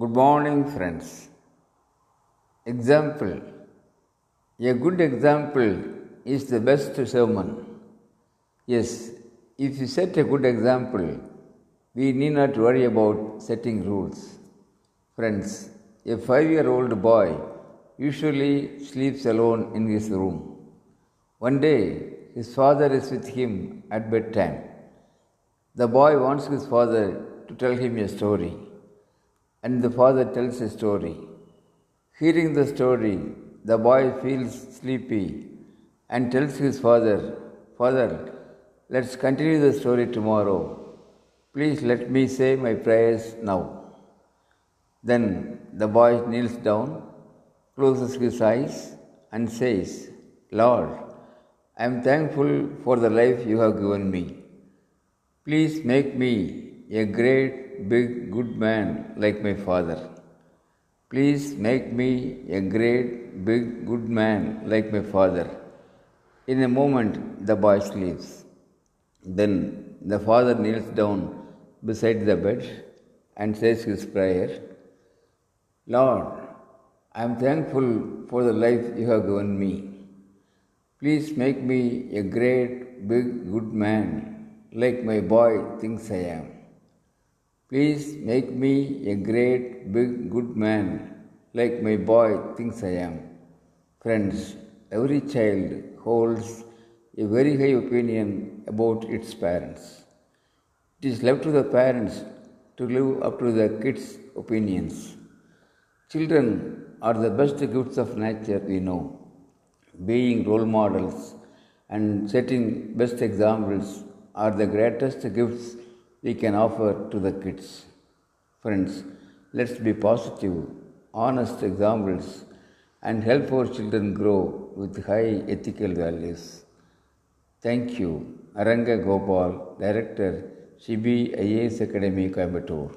Good morning, friends. Example A good example is the best sermon. Yes, if you set a good example, we need not worry about setting rules. Friends, a five year old boy usually sleeps alone in his room. One day, his father is with him at bedtime. The boy wants his father to tell him a story, and the father tells a story. Hearing the story, the boy feels sleepy and tells his father, Father, let's continue the story tomorrow. Please let me say my prayers now. Then the boy kneels down, closes his eyes, and says, Lord, I am thankful for the life you have given me. Please make me a great, big, good man like my father. Please make me a great, big, good man like my father. In a moment, the boy sleeps. Then the father kneels down beside the bed and says his prayer Lord, I am thankful for the life you have given me. Please make me a great, big, good man like my boy thinks I am. Please make me a great, big, good man like my boy thinks I am. Friends, every child holds a very high opinion about its parents. It is left to the parents to live up to the kids' opinions. Children are the best gifts of nature we know. Being role models and setting best examples are the greatest gifts we can offer to the kids. Friends, let's be positive, honest examples and help our children grow with high ethical values. Thank you. Aranga Gopal, Director, CB IAS Academy, Coimbatore.